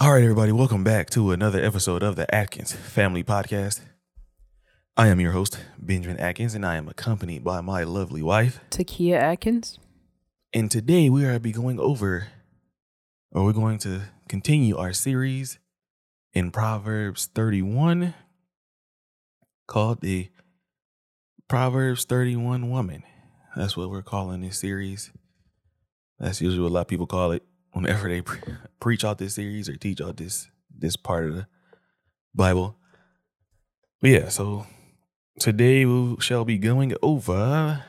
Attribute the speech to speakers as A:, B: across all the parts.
A: All right, everybody, welcome back to another episode of the Atkins Family Podcast. I am your host, Benjamin Atkins, and I am accompanied by my lovely wife.
B: Takia Atkins.
A: And today we are be going over, or we're going to continue our series in Proverbs 31 called the Proverbs 31 Woman. That's what we're calling this series. That's usually what a lot of people call it whenever they pre- preach out this series or teach out this this part of the Bible. But yeah, so today we shall be going over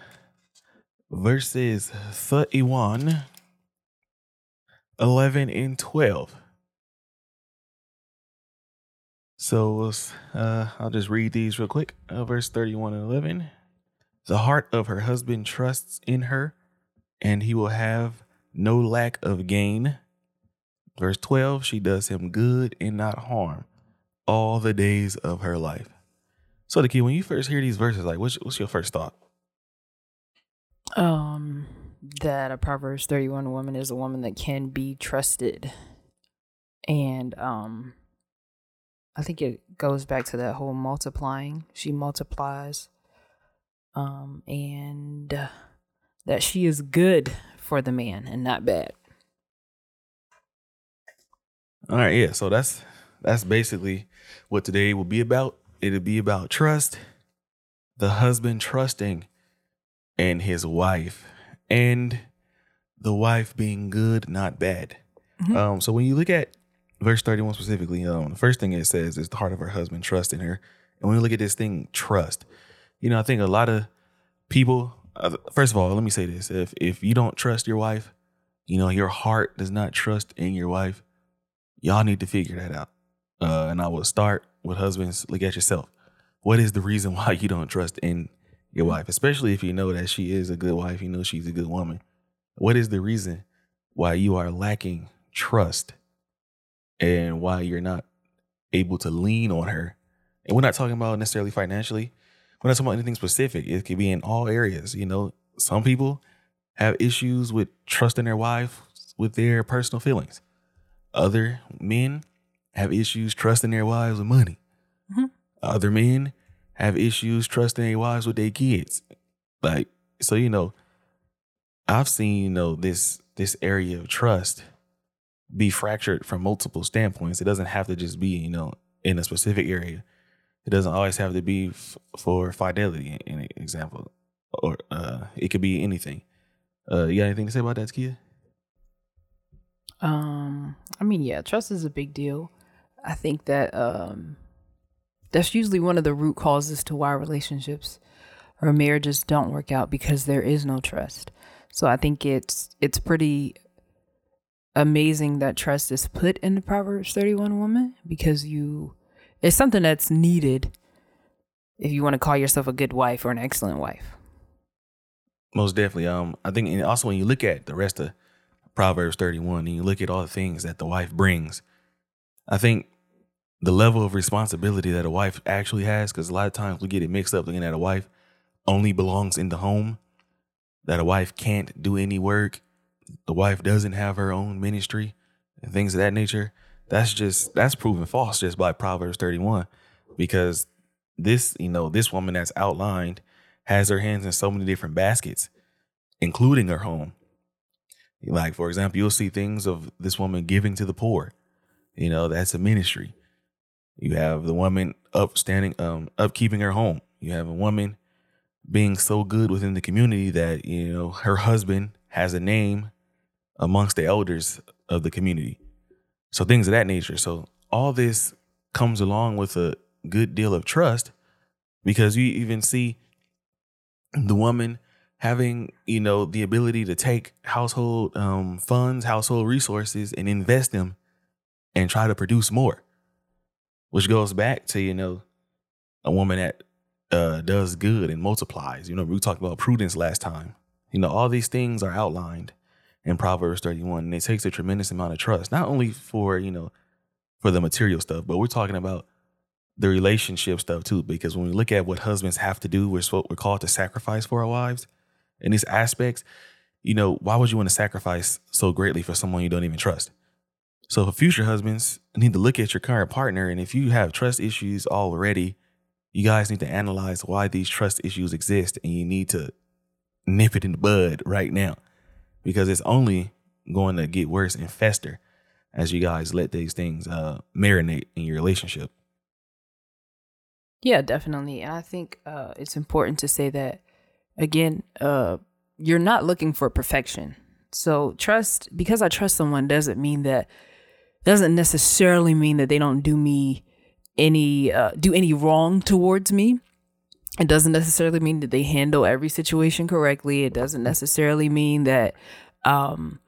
A: verses 31, 11, and 12. So uh, I'll just read these real quick. Uh, verse 31 and 11. The heart of her husband trusts in her, and he will have no lack of gain. Verse 12, she does him good and not harm all the days of her life. So, the key, when you first hear these verses, like, what's, what's your first thought?
B: Um, that a Proverbs 31 woman is a woman that can be trusted. And um I think it goes back to that whole multiplying. She multiplies. Um and uh, that she is good for the man and not bad.
A: All right, yeah. So that's that's basically what today will be about. It'll be about trust, the husband trusting and his wife, and the wife being good, not bad.
B: Mhm.
A: Um, so when you look at verse 31 specifically, um, the first thing it says is the heart of her husband trusting her. And when you look at this thing, trust, you know, I think a lot of people, first of all, let me say this. If if you don't trust your wife, you know, your heart does not trust in your wife, y'all need to figure that out. Uh, and I will start with husbands, look at yourself. What is the reason why you don't trust in your wife? Especially if you know that she is a good wife, you know she's a good woman. What is the reason why you are lacking trust and why you're not able to lean on her? And we're not talking about necessarily financially. We're not talking about anything specific. It could be in all areas. You know, some people have issues with trusting their wife with their personal feelings. Other men have issues trusting their wives with money.
B: Mhm.
A: Other men have issues trusting their wives with their kids. Like, so you know, I've seen, you know, this this area of trust be fractured from multiple standpoints. It doesn't have to just be, you know, in a specific area. It doesn't always have to be f- for fidelity, in an example, or uh, it could be anything. Uh, you got anything to say about that, Kia?
B: Um, I mean, yeah, trust is a big deal. I think that um that's usually one of the root causes to why relationships or marriages don't work out because there is no trust. So I think it's it's pretty amazing that trust is put in the Proverbs 31 woman because you it's something that's needed if you want to call yourself a good wife or an excellent wife.
A: Most definitely. Um, I think, and also when you look at the rest of Proverbs 31 and you look at all the things that the wife brings, I think the level of responsibility that a wife actually has, because a lot of times we get it mixed up thinking that a wife only belongs in the home, that a wife can't do any work, the wife doesn't have her own ministry, and things of that nature. That's just that's proven false just by Proverbs 31, because this, you know, this woman that's outlined has her hands in so many different baskets, including her home. Like, for example, you'll see things of this woman giving to the poor. You know, that's a ministry. You have the woman upstanding, um, upkeeping her home. You have a woman being so good within the community that, you know, her husband has a name amongst the elders of the community. So things of that nature. So all this comes along with a good deal of trust because you even see the woman having you know the ability to take household um, funds household resources and invest them and try to produce more which goes back to you know a woman that uh, does good and multiplies. You know we talked about prudence last time. You know all these things are outlined in proverbs 31 and it takes a tremendous amount of trust not only for you know for the material stuff but we're talking about the relationship stuff too because when we look at what husbands have to do we're we're called to sacrifice for our wives in these aspects you know why would you want to sacrifice so greatly for someone you don't even trust? So for future husbands, need to look at your current partner, and if you have trust issues already, you guys need to analyze why these trust issues exist, and you need to nip it in the bud right now, because it's only going to get worse and fester as you guys let these things uh, marinate in your relationship.
B: Yeah, definitely. And I think uh, it's important to say that again, uh, you're not looking for perfection. So trust because I trust someone doesn't mean that doesn't necessarily mean that they don't do me any uh, do any wrong towards me. It doesn't necessarily mean that they handle every situation correctly. It doesn't necessarily mean that um,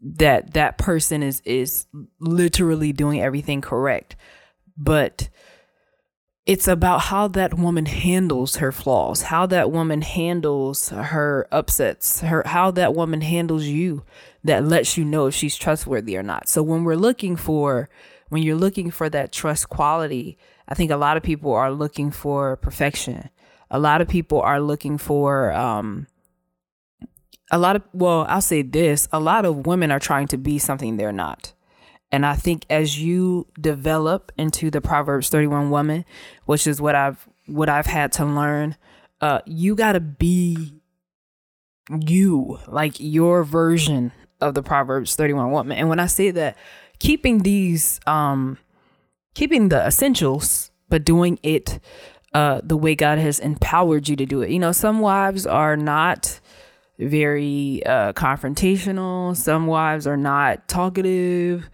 B: that that person is is literally doing everything correct. But it's about how that woman handles her flaws, how that woman handles her upsets, her how that woman handles you that lets you know if she's trustworthy or not. So when we're looking for when you're looking for that trust quality, I think a lot of people are looking for perfection. A lot of people are looking for um a lot of well, I'll say this, a lot of women are trying to be something they're not. And I think as you develop into the Proverbs 31 woman, which is what I've what I've had to learn, uh, you gotta be you, like your version of the Proverbs 31 woman. And when I say that, keeping these um keeping the essentials, but doing it uh the way God has empowered you to do it. You know, some wives are not very uh, confrontational. Some wives are not talkative,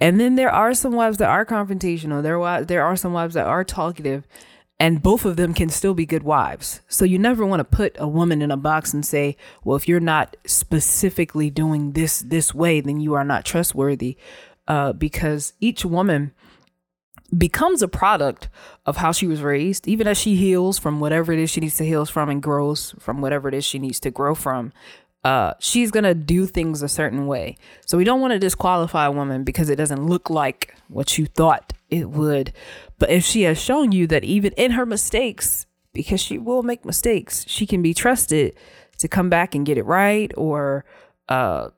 B: and then there are some wives that are confrontational. There there are some wives that are talkative, and both of them can still be good wives. So you never want to put a woman in a box and say, "Well, if you're not specifically doing this this way, then you are not trustworthy," uh, because each woman becomes a product of how she was raised, even as she heals from whatever it is she needs to heal from and grows from whatever it is she needs to grow from. Uh, she's gonna do things a certain way. So we don't want to disqualify a woman because it doesn't look like what you thought it would. But if she has shown you that even in her mistakes, because she will make mistakes, she can be trusted to come back and get it right or uh,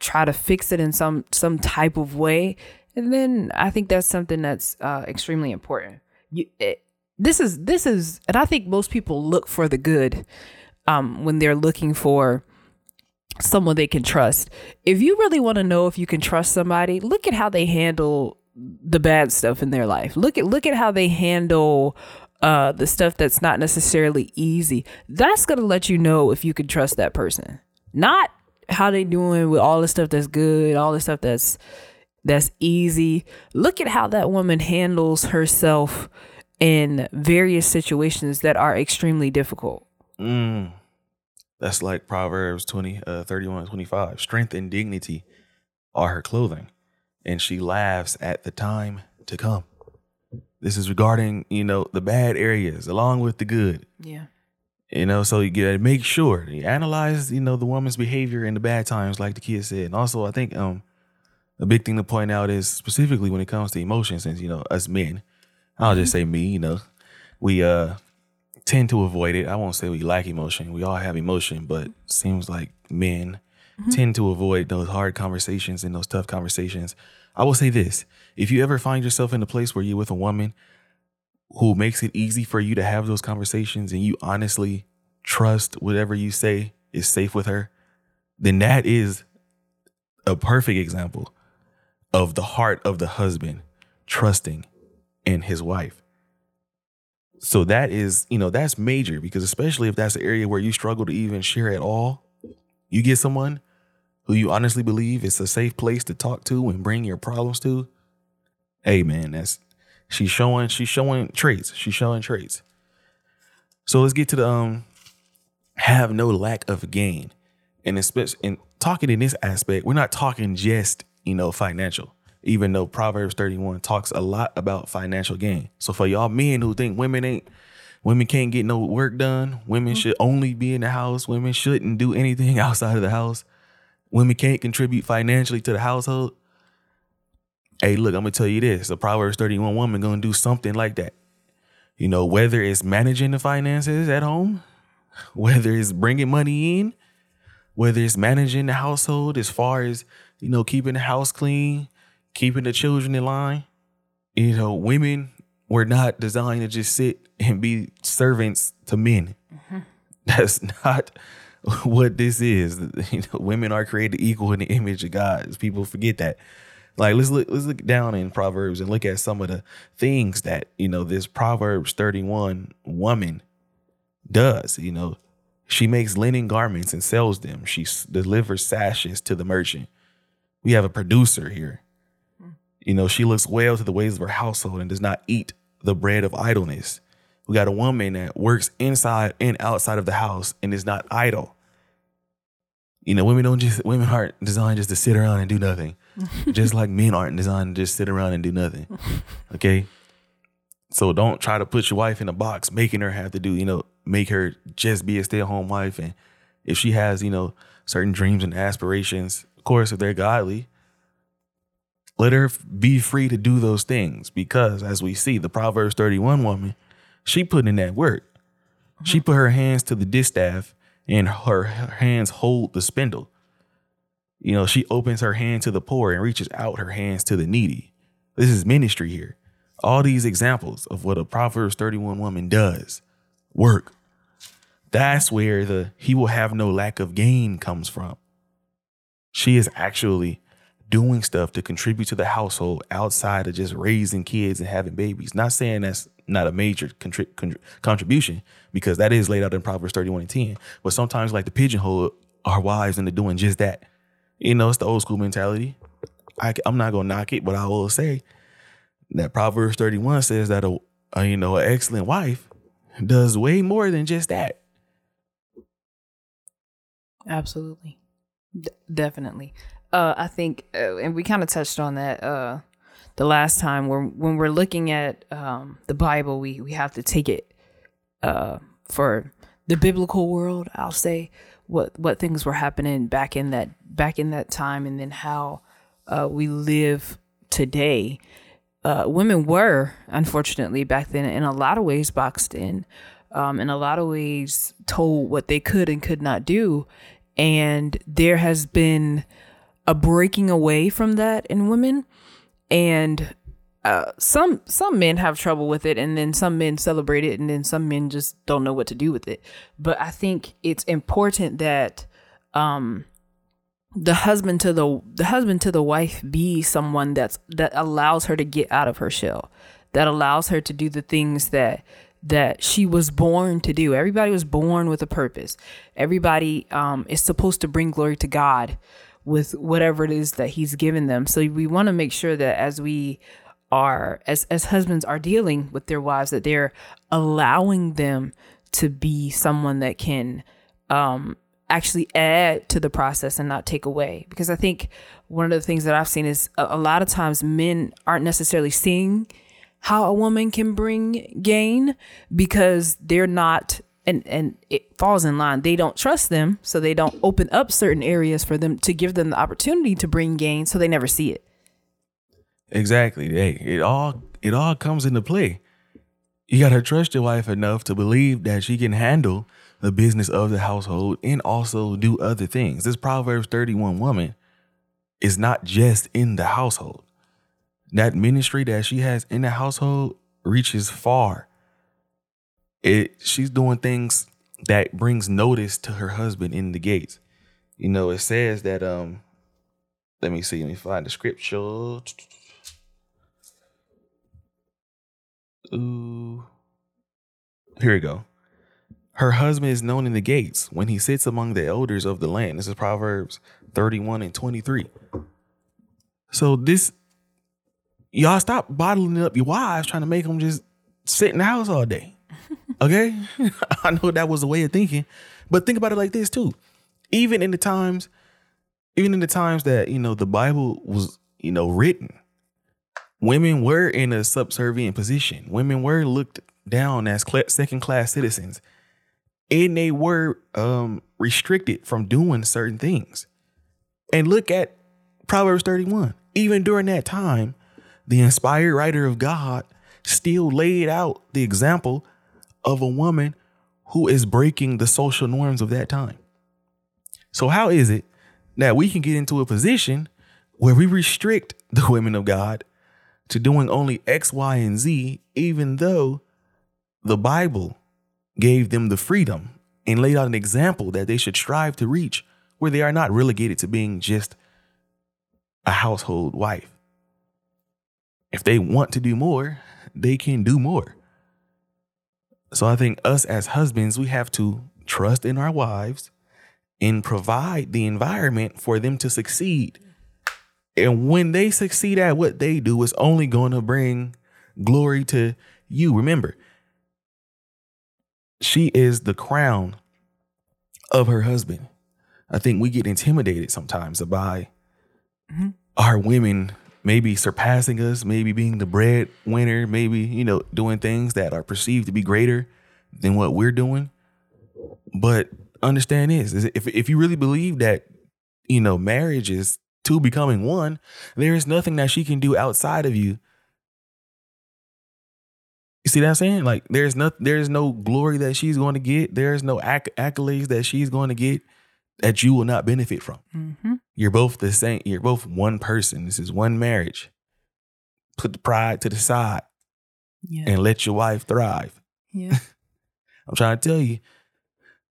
B: try to fix it in some some type of way and then I think that's something that's uh, extremely important. You, it, this is this is, and I think most people look for the good um, when they're looking for someone they can trust. If you really want to know if you can trust somebody, look at how they handle the bad stuff in their life. Look at look at how they handle uh, the stuff that's not necessarily easy. That's gonna let you know if you can trust that person. Not how they doing with all the stuff that's good, all the stuff that's that's easy. Look at how that woman handles herself in various situations that are extremely difficult.
A: Mm. That's like Proverbs 20, uh, 31, 25. Strength and dignity are her clothing, and she laughs at the time to come. This is regarding, you know, the bad areas along with the good.
B: Yeah.
A: You know, so you gotta make sure you analyze, you know, the woman's behavior in the bad times, like the kid said. And also I think um a big thing to point out is specifically when it comes to emotions, since you know us men, I'll just say me, you know, we uh tend to avoid it. I won't say we lack emotion. We all have emotion, but seems like men mm-hmm. tend to avoid those hard conversations and those tough conversations. I will say this: if you ever find yourself in a place where you're with a woman who makes it easy for you to have those conversations and you honestly trust whatever you say is safe with her, then that is a perfect example of the heart of the husband trusting in his wife. So that is, you know, that's major because especially if that's an area where you struggle to even share at all, you get someone who you honestly believe is a safe place to talk to and bring your problems to. Hey man, that's she's showing she's showing traits. She's showing traits. So let's get to the um have no lack of gain. And especially in talking in this aspect, we're not talking just you know, financial. Even though Proverbs 31 talks a lot about financial gain. So for y'all men who think women ain't women can't get no work done, women mm-hmm. should only be in the house, women shouldn't do anything outside of the house, women can't contribute financially to the household. Hey, look, I'm gonna tell you this: a Proverbs 31 woman gonna do something like that. You know, whether it's managing the finances at home, whether it's bringing money in, whether it's managing the household as far as you know, keeping the house clean, keeping the children in line. You know, women were not designed to just sit and be servants to men. Mm-hmm. That's not what this is. You know, women are created equal in the image of God. People forget that. Like let's look let's look down in Proverbs and look at some of the things that, you know, this Proverbs 31 woman does, you know. She makes linen garments and sells them. She delivers sashes to the merchant. We have a producer here. Hmm. You know, she looks well to the ways of her household and does not eat the bread of idleness. We got a woman that works inside and outside of the house and is not idle. You know, women don't just women aren't designed just to sit around and do nothing. just like men aren't designed to just sit around and do nothing. Okay. So don't try to put your wife in a box, making her have to do, you know, make her just be a stay-at-home wife. And if she has, you know, certain dreams and aspirations, course, if they're godly, let her be free to do those things. Because as we see, the Proverbs 31 woman, she put in that work. She put her hands to the distaff and her hands hold the spindle. You know, she opens her hand to the poor and reaches out her hands to the needy. This is ministry here. All these examples of what a Proverbs 31 woman does work. That's where the he will have no lack of gain comes from. She is actually doing stuff to contribute to the household outside of just raising kids and having babies. Not saying that's not a major contri- contri- contribution because that is laid out in Proverbs 31 and 10. But sometimes like the pigeonhole our wives into doing just that. You know, it's the old school mentality. I, am not gonna knock it, but I will say that Proverbs 31 says that a, a you know an excellent wife does way more than just that.
B: Absolutely, D- definitely. Uh, I think, uh, and we kind of touched on that uh, the last time. When when we're looking at um, the Bible, we we have to take it uh, for the biblical world. I'll say what what things were happening back in that back in that time, and then how uh, we live today. Uh, women were unfortunately back then in a lot of ways boxed in, um, in a lot of ways told what they could and could not do, and there has been a breaking away from that in women, and uh, some some men have trouble with it, and then some men celebrate it, and then some men just don't know what to do with it. But I think it's important that um, the husband to the the husband to the wife be someone that's that allows her to get out of her shell, that allows her to do the things that that she was born to do. Everybody was born with a purpose. Everybody um, is supposed to bring glory to God with whatever it is that He's given them. So we want to make sure that as we are as as husbands are dealing with their wives that they're allowing them to be someone that can um actually add to the process and not take away because i think one of the things that i've seen is a, a lot of times men aren't necessarily seeing how a woman can bring gain because they're not and and it falls in line they don't trust them so they don't open up certain areas for them to give them the opportunity to bring gain so they never see it
A: Exactly. Hey, it all it all comes into play. You gotta trust your wife enough to believe that she can handle the business of the household and also do other things. This Proverbs 31 woman is not just in the household. That ministry that she has in the household reaches far. It she's doing things that brings notice to her husband in the gates. You know, it says that um let me see, let me find the scripture. Ooh. Here we go. Her husband is known in the gates when he sits among the elders of the land. This is Proverbs 31 and 23. So this y'all stop bottling up your wives trying to make them just sit in the house all day. Okay? I know that was a way of thinking, but think about it like this too. Even in the times even in the times that, you know, the Bible was, you know, written, women were in a subservient position. Women were looked down as second class citizens, and they were um, restricted from doing certain things. And look at Proverbs 31. Even during that time, the inspired writer of God still laid out the example of a woman who is breaking the social norms of that time. So, how is it that we can get into a position where we restrict the women of God to doing only X, Y, and Z, even though the Bible gave them the freedom and laid out an example that they should strive to reach, where they are not relegated to being just a household wife. If they want to do more, they can do more. So I think us as husbands, we have to trust in our wives and provide the environment for them to succeed. And when they succeed at what they do, it's only going to bring glory to you. Remember, she is the crown of her husband. I think we get intimidated sometimes by mm-hmm. our women maybe surpassing us, maybe being the breadwinner, maybe, you know, doing things that are perceived to be greater than what we're doing. But understand this is if if you really believe that, you know, marriage is two becoming one, there is nothing that she can do outside of you. You see that I'm saying? Like there's no there's no glory that she's going to get. There's no acc- accolades that she's going to get that you will not benefit from. Mm-hmm. You're both the same. You're both one person. This is one marriage. Put the pride to the side yeah. and let your wife thrive.
B: Yeah.
A: I'm trying to tell you,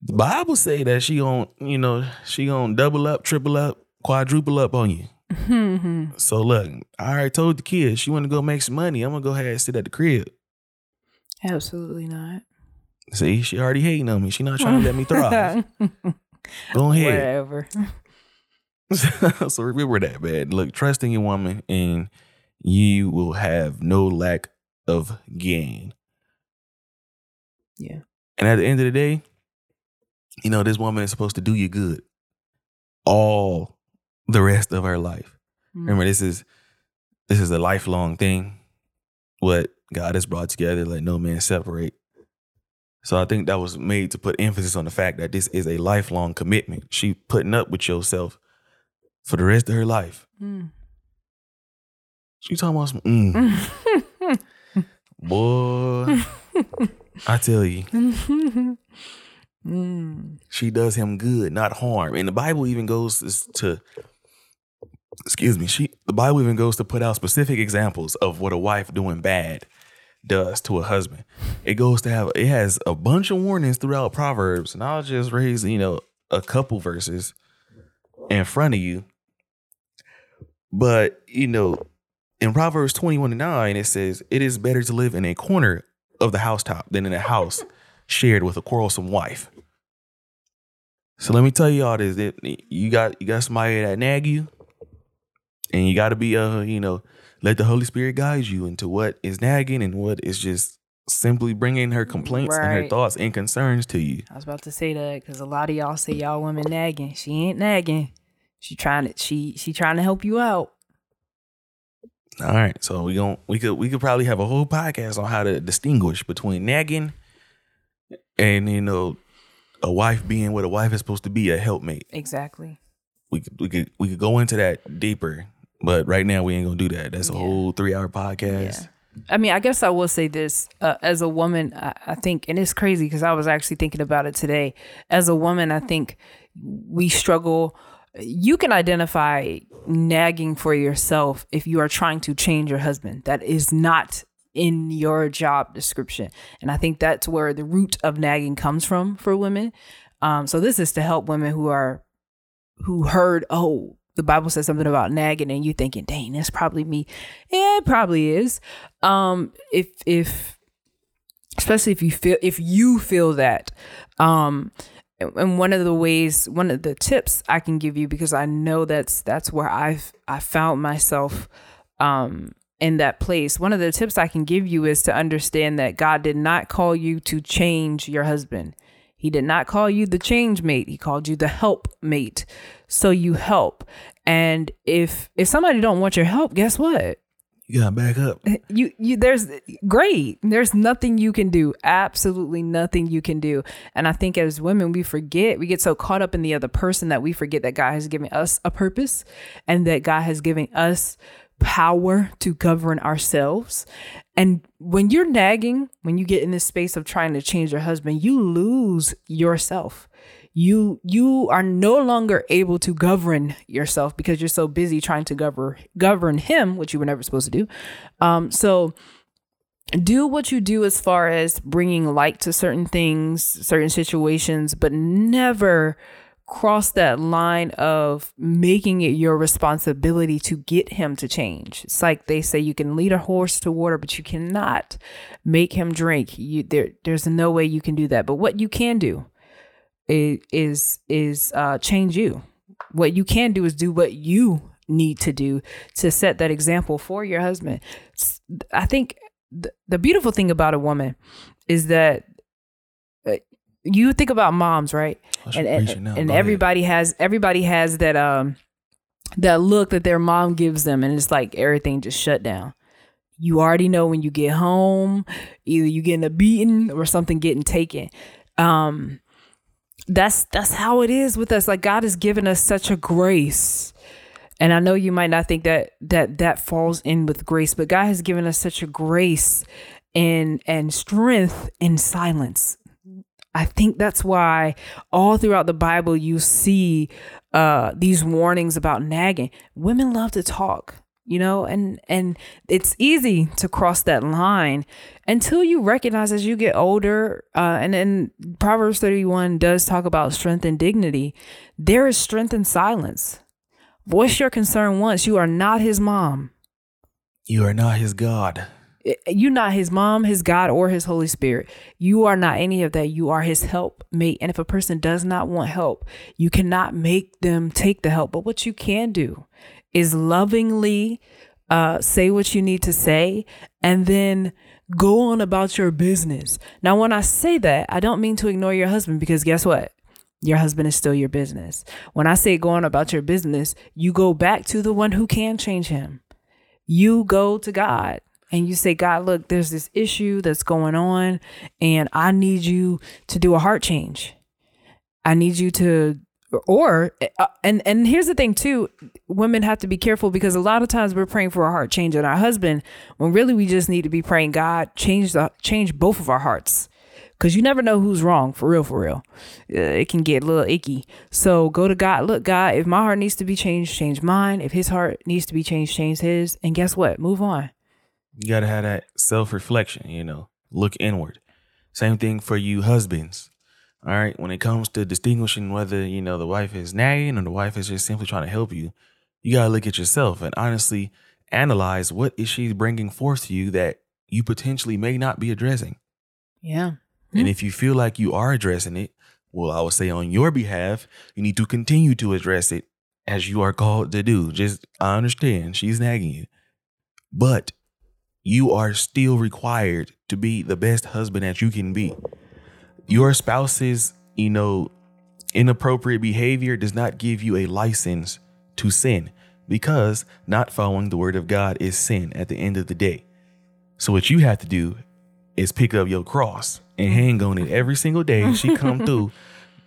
A: the Bible say that she gon' you know, she gonna double up, triple up, quadruple up on you. Mm-hmm. So look, I already told the kids she want to go make some money. I'm gonna go ahead and sit at the crib.
B: Absolutely not.
A: See, she already hating on me. She not trying to let me thrive. go ahead.
B: Whatever.
A: so remember that, man. Look, trust in your woman and you will have no lack of gain.
B: Yeah.
A: And at the end of the day, you know, this woman is supposed to do you good all the rest of her life. Mm. Remember, this is this is a lifelong thing. What God has brought together, let no man separate. So I think that was made to put emphasis on the fact that this is a lifelong commitment. She putting up with yourself for the rest of her life. Mm. She talking about some mm. boy. I tell you. mm. She does him good, not harm. And the Bible even goes to excuse me, she the Bible even goes to put out specific examples of what a wife doing bad does to a husband. It goes to have it has a bunch of warnings throughout Proverbs, and I'll just raise, you know, a couple verses in front of you but, you know, in Proverbs 21 and 9, it says, It is better to live in a corner of the housetop than in a house shared with a quarrelsome wife. So let me tell you all this: that you got you got somebody that nag you, and you got to be uh you know let the Holy Spirit guide you into what is nagging and what is just simply bringing her complaints right. and her thoughts and concerns to you.
B: I was about to say that because a lot of y'all say y'all women nagging. She ain't nagging. She trying to she she trying to help you out.
A: All right, so we going we could we could probably have a whole podcast on how to distinguish between nagging and you know a wife being what a wife is supposed to be, a helpmate.
B: Exactly.
A: We could we could we could go into that deeper, but right now we ain't gonna do that. That's a yeah. whole three hour podcast. Yeah.
B: I mean, I guess I will say this uh, as a woman. I, I think, and it's crazy because I was actually thinking about it today. As a woman, I think we struggle you can identify nagging for yourself if you are trying to change your husband. That is not in your job description. And I think that's where the root of nagging comes from for women. Um, so this is to help women who are who heard, oh, the Bible says something about nagging, and you thinking, dang, that's probably me. Yeah, it probably is. Um, if if especially if you feel if you feel that. Um, and one of the ways one of the tips i can give you because i know that's that's where i've i found myself um in that place one of the tips i can give you is to understand that god did not call you to change your husband he did not call you the change mate he called you the help mate so you help and if if somebody don't want your help guess what
A: you gotta back up.
B: You you there's great. There's nothing you can do. Absolutely nothing you can do. And I think as women we forget, we get so caught up in the other person that we forget that God has given us a purpose and that God has given us power to govern ourselves. And when you're nagging, when you get in this space of trying to change your husband, you lose yourself. You you are no longer able to govern yourself because you're so busy trying to govern govern him which you were never supposed to do. Um so do what you do as far as bringing light to certain things certain situations but never cross that line of making it your responsibility to get him to change. It's like they say you can lead a horse to water, but you cannot make him drink. You, there, there's no way you can do that. But what you can do is is uh, change you. What you can do is do what you need to do to set that example for your husband. I think the, beautiful thing about a woman is that you think about moms, right? And and, and everybody ahead. has everybody has that um that look that their mom gives them, and it's like everything just shut down. You already know when you get home, either you're getting a beating or something getting taken. Um, that's that's how it is with us like god has given us such a grace and i know you might not think that that that falls in with grace but god has given us such a grace and and strength in silence i think that's why all throughout the bible you see uh these warnings about nagging. Women love to talk you know and and it's easy to cross that line until you recognize as you get older uh, and then proverbs 31 does talk about strength and dignity. There is strength in silence. Voice your concern once you are not his mom.
A: You are not his god
B: you're not his mom his god or his holy spirit you are not any of that you are his help mate and if a person does not want help you cannot make them take the help but what you can do is lovingly uh, say what you need to say and then go on about your business. Now, when I say that, I don't mean to ignore your husband because guess what? Your husband is still your business. When I say go on about your business, you go back to the one who can change him. You go to God and you say, God, look, there's this issue that's going on, and I need you to do a heart change. I need you to or uh, and and here's the thing too women have to be careful because a lot of times we're praying for a heart change in our husband when really we just need to be praying god change the change both of our hearts. Because you never know who's wrong for real for real. Uh, it can get a little icky. So go to god look god if my heart needs to be changed change mine. If his heart needs to be changed change his. And guess what? Move on
A: you gotta have that self-reflection you know look inward same thing for you husbands all right. When it comes to distinguishing whether, you know, the wife is nagging or the wife is just simply trying to help you, you got to look at yourself and honestly analyze what is she bringing forth to you that you potentially may not be addressing.
B: Yeah.
A: Mm-hmm. And if you feel like you are addressing it, well, I would say on your behalf, you need to continue to address it as you are called to do. Just, I understand she's nagging you, but you are still required to be the best husband that you can be your spouse's, you know, inappropriate behavior does not give you a license to sin because not following the word of God is sin at the end of the day. So what you have to do is pick up your cross and hang on it every single day. She come through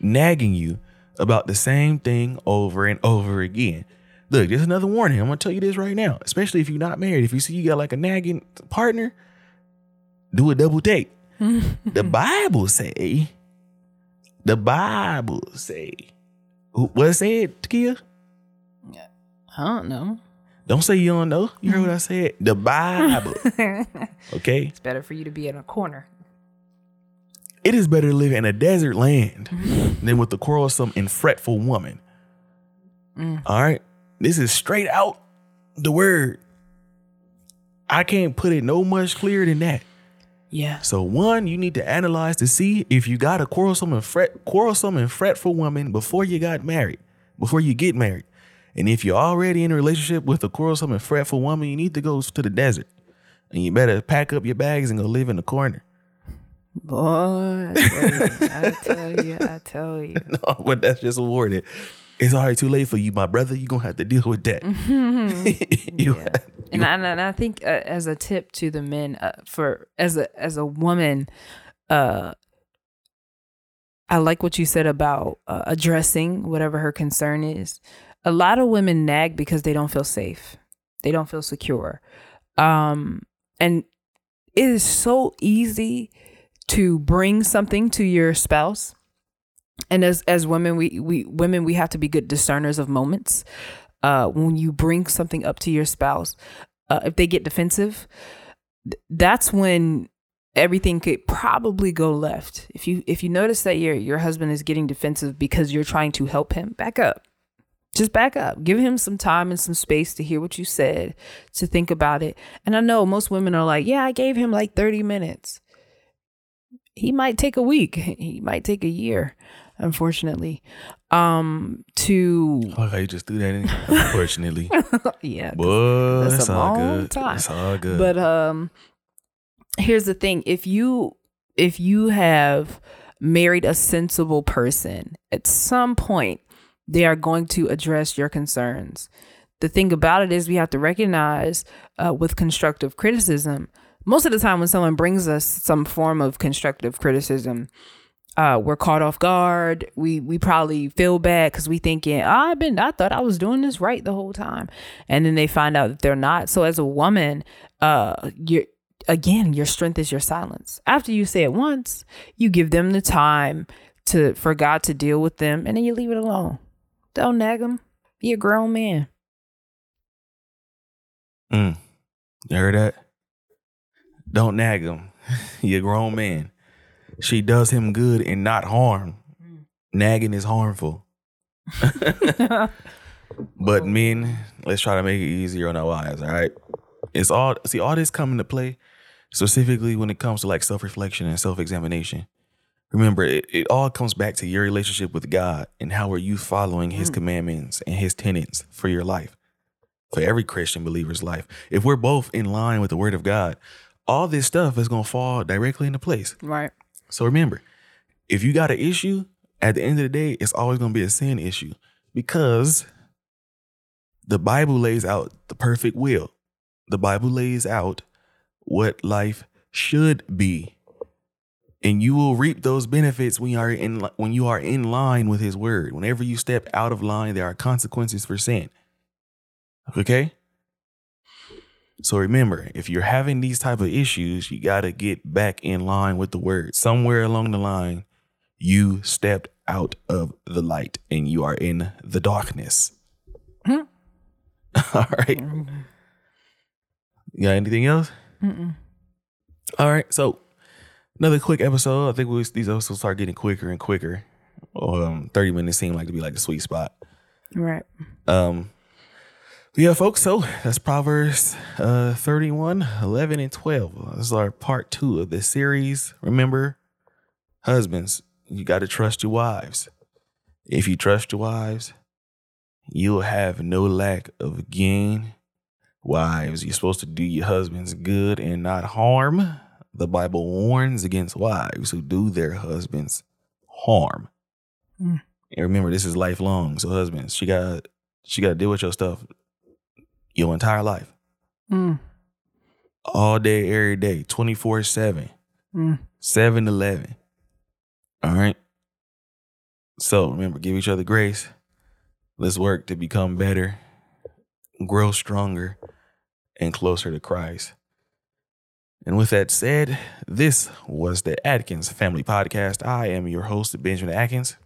A: nagging you about the same thing over and over again. Look, there's another warning. I'm gonna tell you this right now, especially if you're not married. If you see you got like a nagging partner, do a double take the Bible say, the Bible say, what it said, Takia?
B: I don't know.
A: Don't say you don't know. You heard what I said? The Bible. okay?
B: It's better for you to be in a corner.
A: It is better to live in a desert land than with a quarrelsome and fretful woman. Mm. All right? This is straight out the word. I can't put it no much clearer than that.
B: Yeah.
A: So one, you need to analyze to see if you got a quarrelsome and fret, quarrelsome and fretful woman before you got married, before you get married. And if you're already in a relationship with a quarrelsome and fretful woman, you need to go to the desert. And you better pack up your bags and go live in the corner.
B: Boy, I tell you, I tell you.
A: no, but that's just a warning it's already too late for you, my brother. You're gonna have to deal with that.
B: you, yeah. and, I, and I think uh, as a tip to the men, uh, for as a as a woman, uh, I like what you said about uh, addressing whatever her concern is. A lot of women nag because they don't feel safe, they don't feel secure, um, and it is so easy to bring something to your spouse and as as women we we women we have to be good discerners of moments. Uh when you bring something up to your spouse uh, if they get defensive th- that's when everything could probably go left. If you if you notice that your your husband is getting defensive because you're trying to help him back up. Just back up. Give him some time and some space to hear what you said to think about it. And i know most women are like yeah i gave him like 30 minutes. He might take a week. He might take a year unfortunately um to
A: I like how you just threw that in. Unfortunately,
B: yeah
A: but
B: that's a
A: all
B: long
A: good.
B: time.
A: It's all good.
B: but um here's the thing if you if you have married a sensible person at some point they are going to address your concerns the thing about it is we have to recognize uh, with constructive criticism most of the time when someone brings us some form of constructive criticism uh, we're caught off guard. We we probably feel bad because we thinking oh, I've been I thought I was doing this right the whole time, and then they find out that they're not. So as a woman, uh, you're again your strength is your silence. After you say it once, you give them the time to for God to deal with them, and then you leave it alone. Don't nag them. Be a grown man.
A: Mm. You heard that? Don't nag them. You're a grown man. She does him good and not harm. Mm. Nagging is harmful. but men, let's try to make it easier on our wives, all right? It's all see all this come into play specifically when it comes to like self-reflection and self-examination. Remember, it, it all comes back to your relationship with God and how are you following his mm. commandments and his tenets for your life. For every Christian believer's life. If we're both in line with the word of God, all this stuff is gonna fall directly into place.
B: Right.
A: So remember, if you got an issue, at the end of the day, it's always going to be a sin issue because the Bible lays out the perfect will. The Bible lays out what life should be. And you will reap those benefits when you are in when you are in line with his word. Whenever you step out of line, there are consequences for sin. Okay? So remember, if you're having these type of issues, you got to get back in line with the word. Somewhere along the line, you stepped out of the light and you are in the darkness.
B: Hmm.
A: All right. You got anything else?
B: Mm-mm.
A: All right. So another quick episode. I think we, these episodes start getting quicker and quicker. Um, 30 minutes seem like to be like the sweet spot.
B: Right.
A: Um, yeah, folks. So that's Proverbs uh, 31, 11, and 12. This is our part two of this series. Remember, husbands, you got to trust your wives. If you trust your wives, you'll have no lack of gain. Wives, you're supposed to do your husbands good and not harm. The Bible warns against wives who do their husbands harm.
B: Mm.
A: And remember, this is lifelong. So husbands, she got she got to deal with your stuff your entire life,
B: Mm.
A: all day, every day, twenty four seven,
B: Mm.
A: seven eleven. All right. So remember, give each other grace. Let's work to become better, grow stronger, and closer to Christ. And with that said, this was the Atkins Family Podcast. I am your host, Benjamin Atkins,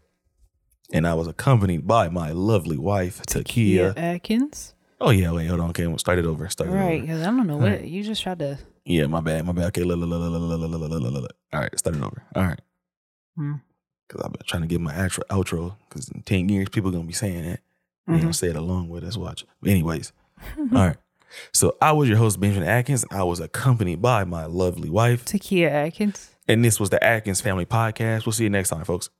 A: and I was accompanied by my lovely wife, Takia.
B: Atkins.
A: Oh yeah, wait, hold on. Okay, we'll start it over. Start it
B: Right. Because I don't know what you just tried to.
A: Yeah, my bad, my bad. Okay, la, la, la, la, la, la, la, la, la, all right, start it over. All right,
B: Hmm.
A: because I've been trying to get my outro. Outro because in ten years people gonna be saying that. They
B: Mhm.
A: gonna say it along with us. Watch. But anyways, all right. So I was your host Benjamin Atkins. I was accompanied by my lovely wife,
B: Takia Atkins.
A: and this was the Atkins Family Podcast. We'll see you next time, folks.